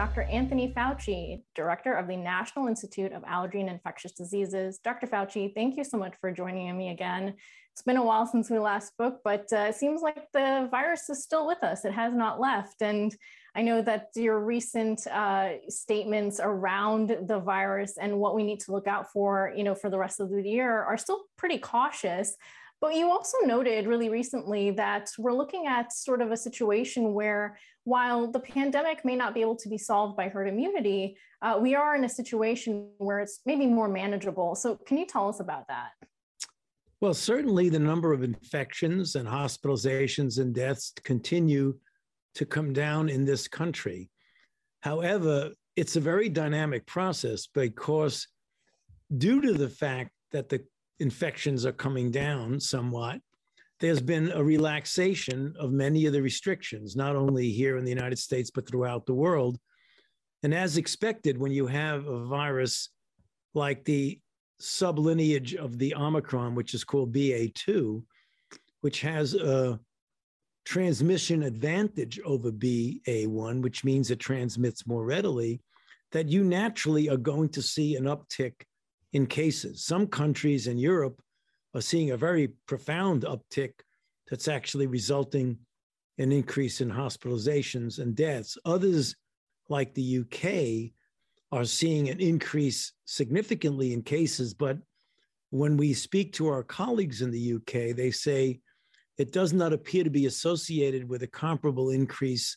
Dr. Anthony Fauci, Director of the National Institute of Allergy and Infectious Diseases. Dr. Fauci, thank you so much for joining me again. It's been a while since we last spoke, but uh, it seems like the virus is still with us. It has not left. And I know that your recent uh, statements around the virus and what we need to look out for, you know, for the rest of the year are still pretty cautious. But you also noted really recently that we're looking at sort of a situation where while the pandemic may not be able to be solved by herd immunity, uh, we are in a situation where it's maybe more manageable. So, can you tell us about that? Well, certainly the number of infections and hospitalizations and deaths continue to come down in this country. However, it's a very dynamic process because, due to the fact that the infections are coming down somewhat, there's been a relaxation of many of the restrictions, not only here in the United States, but throughout the world. And as expected, when you have a virus like the sublineage of the Omicron, which is called BA2, which has a transmission advantage over BA1, which means it transmits more readily, that you naturally are going to see an uptick in cases. Some countries in Europe are seeing a very profound uptick that's actually resulting in increase in hospitalizations and deaths. Others, like the UK, are seeing an increase significantly in cases. But when we speak to our colleagues in the UK, they say it does not appear to be associated with a comparable increase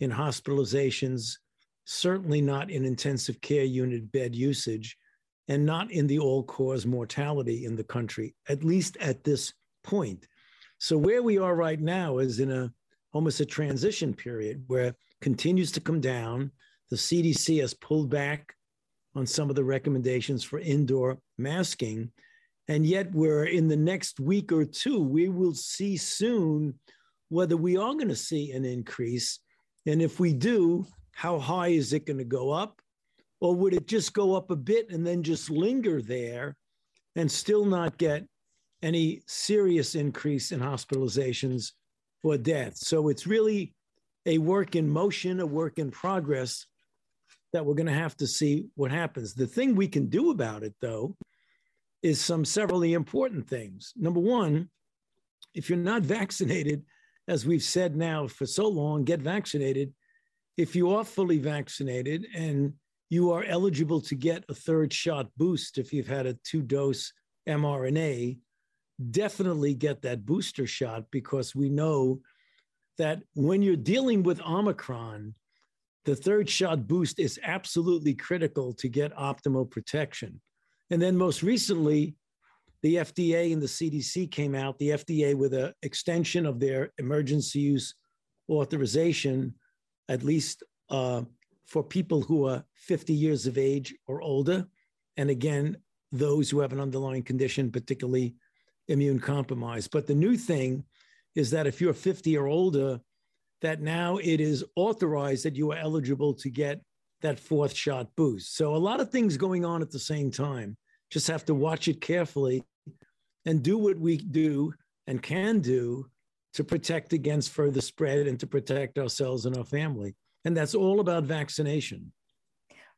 in hospitalizations, certainly not in intensive care unit bed usage and not in the all cause mortality in the country, at least at this point. So, where we are right now is in a almost a transition period where it continues to come down. The CDC has pulled back on some of the recommendations for indoor masking. And yet, we're in the next week or two, we will see soon whether we are going to see an increase. And if we do, how high is it going to go up? Or would it just go up a bit and then just linger there and still not get any serious increase in hospitalizations or deaths? So it's really a work in motion, a work in progress that we're going to have to see what happens. The thing we can do about it, though, is some severally important things. Number one, if you're not vaccinated, as we've said now for so long, get vaccinated. If you are fully vaccinated and you are eligible to get a third shot boost if you've had a two dose mRNA. Definitely get that booster shot because we know that when you're dealing with Omicron, the third shot boost is absolutely critical to get optimal protection. And then most recently, the FDA and the CDC came out, the FDA with an extension of their emergency use authorization, at least uh, for people who are 50 years of age or older. And again, those who have an underlying condition, particularly immune compromised. But the new thing is that if you're 50 or older, that now it is authorized that you are eligible to get that fourth shot boost. So a lot of things going on at the same time. Just have to watch it carefully and do what we do and can do to protect against further spread and to protect ourselves and our family. And that's all about vaccination.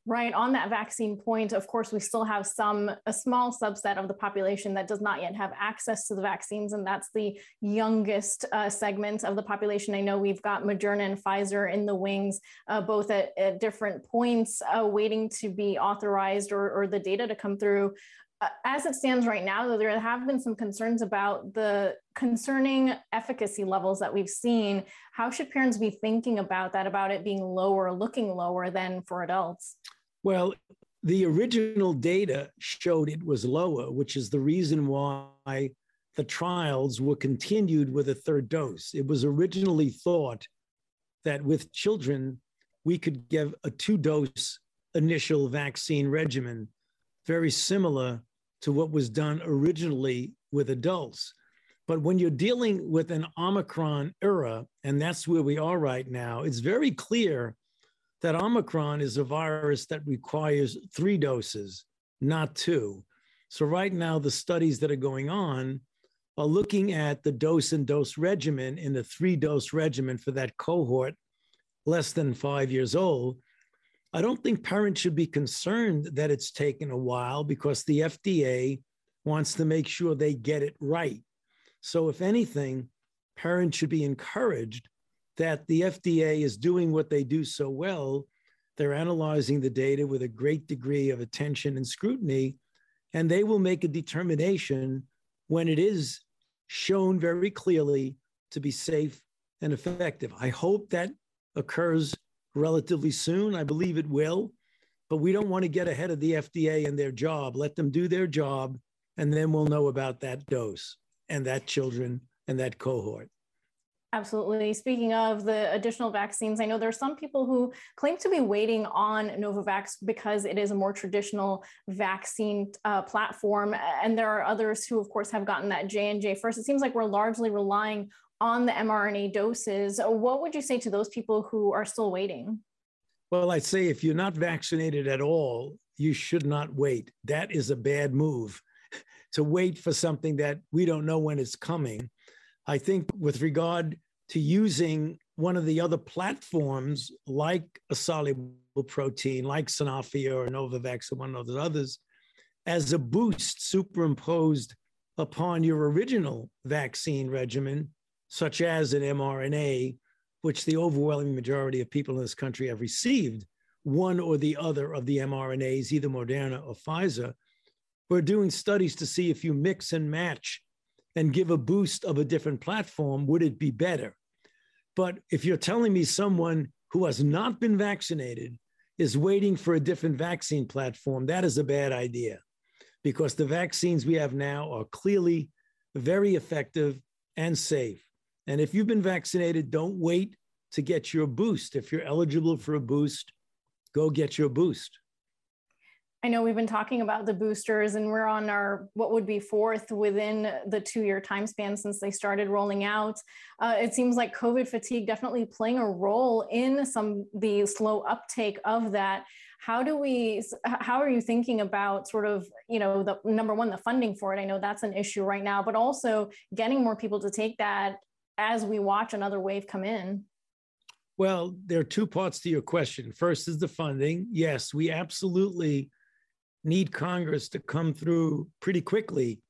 Right. On that vaccine point, of course, we still have some, a small subset of the population that does not yet have access to the vaccines, and that's the youngest uh, segment of the population. I know we've got Moderna and Pfizer in the wings, uh, both at, at, different points, uh, waiting to be authorized or, or the data to come through. Uh, as it stands right now, though, there have been some concerns about the concerning efficacy levels that we've seen. How should parents be thinking about that, about it being lower, looking lower than for adults? Well, the original data showed it was lower, which is the reason why the trials were continued with a third dose. It was originally thought that with children, we could give a two dose initial vaccine regimen, very similar to what was done originally with adults. But when you're dealing with an Omicron era, and that's where we are right now, it's very clear that Omicron is a virus that requires three doses, not two. So, right now, the studies that are going on are looking at the dose and dose regimen in the three dose regimen for that cohort less than five years old. I don't think parents should be concerned that it's taken a while because the FDA wants to make sure they get it right. So, if anything, parents should be encouraged that the FDA is doing what they do so well. They're analyzing the data with a great degree of attention and scrutiny, and they will make a determination when it is shown very clearly to be safe and effective. I hope that occurs relatively soon. I believe it will, but we don't want to get ahead of the FDA and their job. Let them do their job, and then we'll know about that dose and that children and that cohort. Absolutely. Speaking of the additional vaccines, I know there are some people who claim to be waiting on Novavax because it is a more traditional vaccine uh, platform, and there are others who, of course, have gotten that J and J first. It seems like we're largely relying on the mRNA doses. What would you say to those people who are still waiting? Well, I'd say if you're not vaccinated at all, you should not wait. That is a bad move to wait for something that we don't know when it's coming. I think with regard to using one of the other platforms like a soluble protein, like Sanofi or Novavax or one of the others, as a boost superimposed upon your original vaccine regimen, such as an mRNA, which the overwhelming majority of people in this country have received, one or the other of the mRNAs, either Moderna or Pfizer. We're doing studies to see if you mix and match and give a boost of a different platform, would it be better? But if you're telling me someone who has not been vaccinated is waiting for a different vaccine platform, that is a bad idea because the vaccines we have now are clearly very effective and safe. And if you've been vaccinated, don't wait to get your boost. If you're eligible for a boost, go get your boost. I know we've been talking about the boosters, and we're on our what would be fourth within the two year time span since they started rolling out. Uh, it seems like COVID fatigue definitely playing a role in some the slow uptake of that. How do we? How are you thinking about sort of you know the number one the funding for it? I know that's an issue right now, but also getting more people to take that as we watch another wave come in. Well, there are two parts to your question. First is the funding. Yes, we absolutely need Congress to come through pretty quickly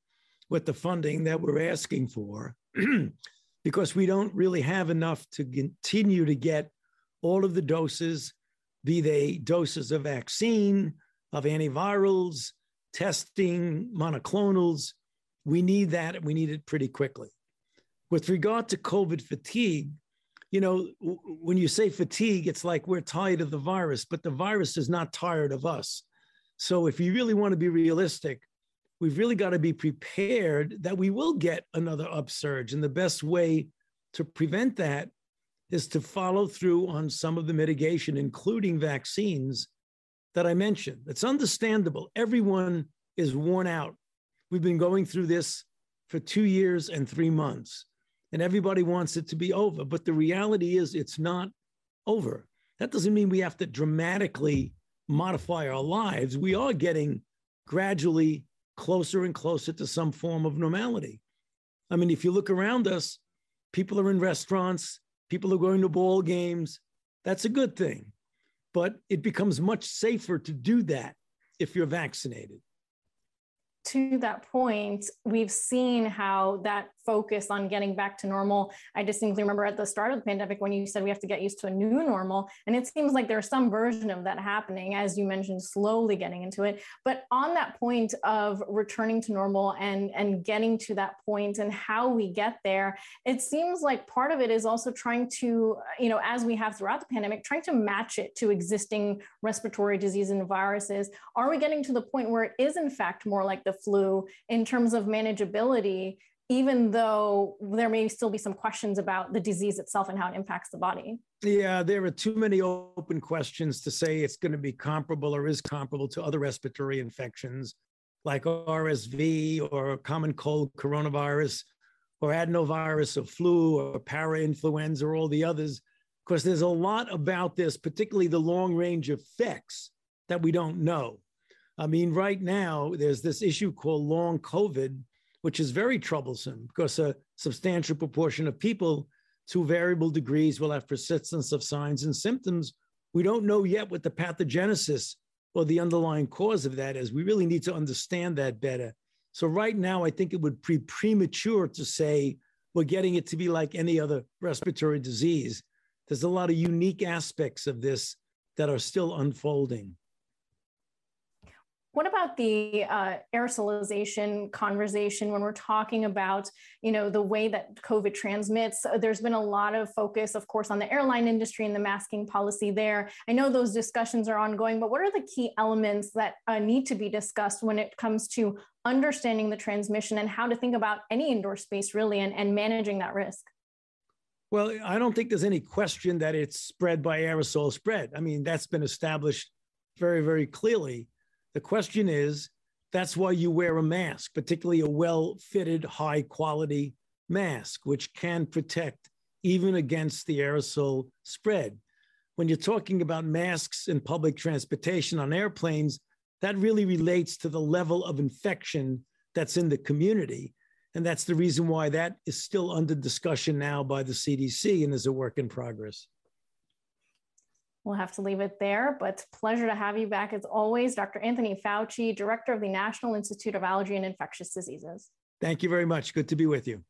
with the funding that we're asking for because we don't really have enough to continue to get all of the doses, be they doses of vaccine, of antivirals, testing, monoclonals. We need that. And we need it pretty quickly. With regard to COVID fatigue, you know, when you say fatigue, it's like we're tired of the virus, but the virus is not tired of us. So if you really want to be realistic, we've really got to be prepared that we will get another upsurge. And the best way to prevent that is to follow through on some of the mitigation, including vaccines that I mentioned. It's understandable. Everyone is worn out. We've been going through this for two years and three months, and everybody wants it to be over. But the reality is, it's not over. That doesn't mean we have to dramatically modify our lives, we are getting gradually closer and closer to some form of normality. I mean, if you look around us, people are in restaurants, people are going to ball games. That's a good thing. But it becomes much safer to do that if you're vaccinated to that point, we've seen how that focus on getting back to normal. I distinctly remember at the start of the pandemic when you said we have to get used to a new normal. And it seems like there's some version of that happening, as you mentioned, slowly getting into it. But on that point of returning to normal and, and getting to that point and how we get there, it seems like part of it is also trying to, you know, as we have throughout the pandemic, trying to match it to existing respiratory disease and viruses. Are we getting to the point where it is, in fact, more like the the flu in terms of manageability, even though there may still be some questions about the disease itself and how it impacts the body? Yeah, there are too many open questions to say it's going to be comparable or is comparable to other respiratory infections like RSV or common cold coronavirus or adenovirus or flu or parainfluenza or all the others. Because there's a lot about this, particularly the long range effects that we don't know. I mean, right now, there's this issue called long COVID, which is very troublesome because a substantial proportion of people to variable degrees will have persistence of signs and symptoms We don't know yet what the pathogenesis or the underlying cause of that is. We really need to understand that better. So, right now, I think it would be premature to say we're getting it to be like any other respiratory disease. There's a lot of unique aspects of this that are still unfolding. What about the uh, aerosolization conversation when we're talking about, you know, the way that COVID transmits? Uh, there's been a lot of focus, of course, on the airline industry and the masking policy there. I know those discussions are ongoing, but what are the key elements that uh, need to be discussed when it comes to understanding the transmission and how to think about any indoor space really and, and managing that risk? Well, I don't think there's any question that it's spread by aerosol spread. I mean, that's been established very, very clearly. The question is that's why you wear a mask, particularly a well fitted, high quality mask, which can protect even against the aerosol spread. When you're talking about masks in public transportation on airplanes, that really relates to the level of infection that's in the community. And that's the reason why that is still under discussion now by the CDC and is a work in progress. We'll have to leave it there, but pleasure to have you back as always, Dr. Anthony Fauci, Director of the National Institute of Allergy and Infectious Diseases. Thank you very much. Good to be with you.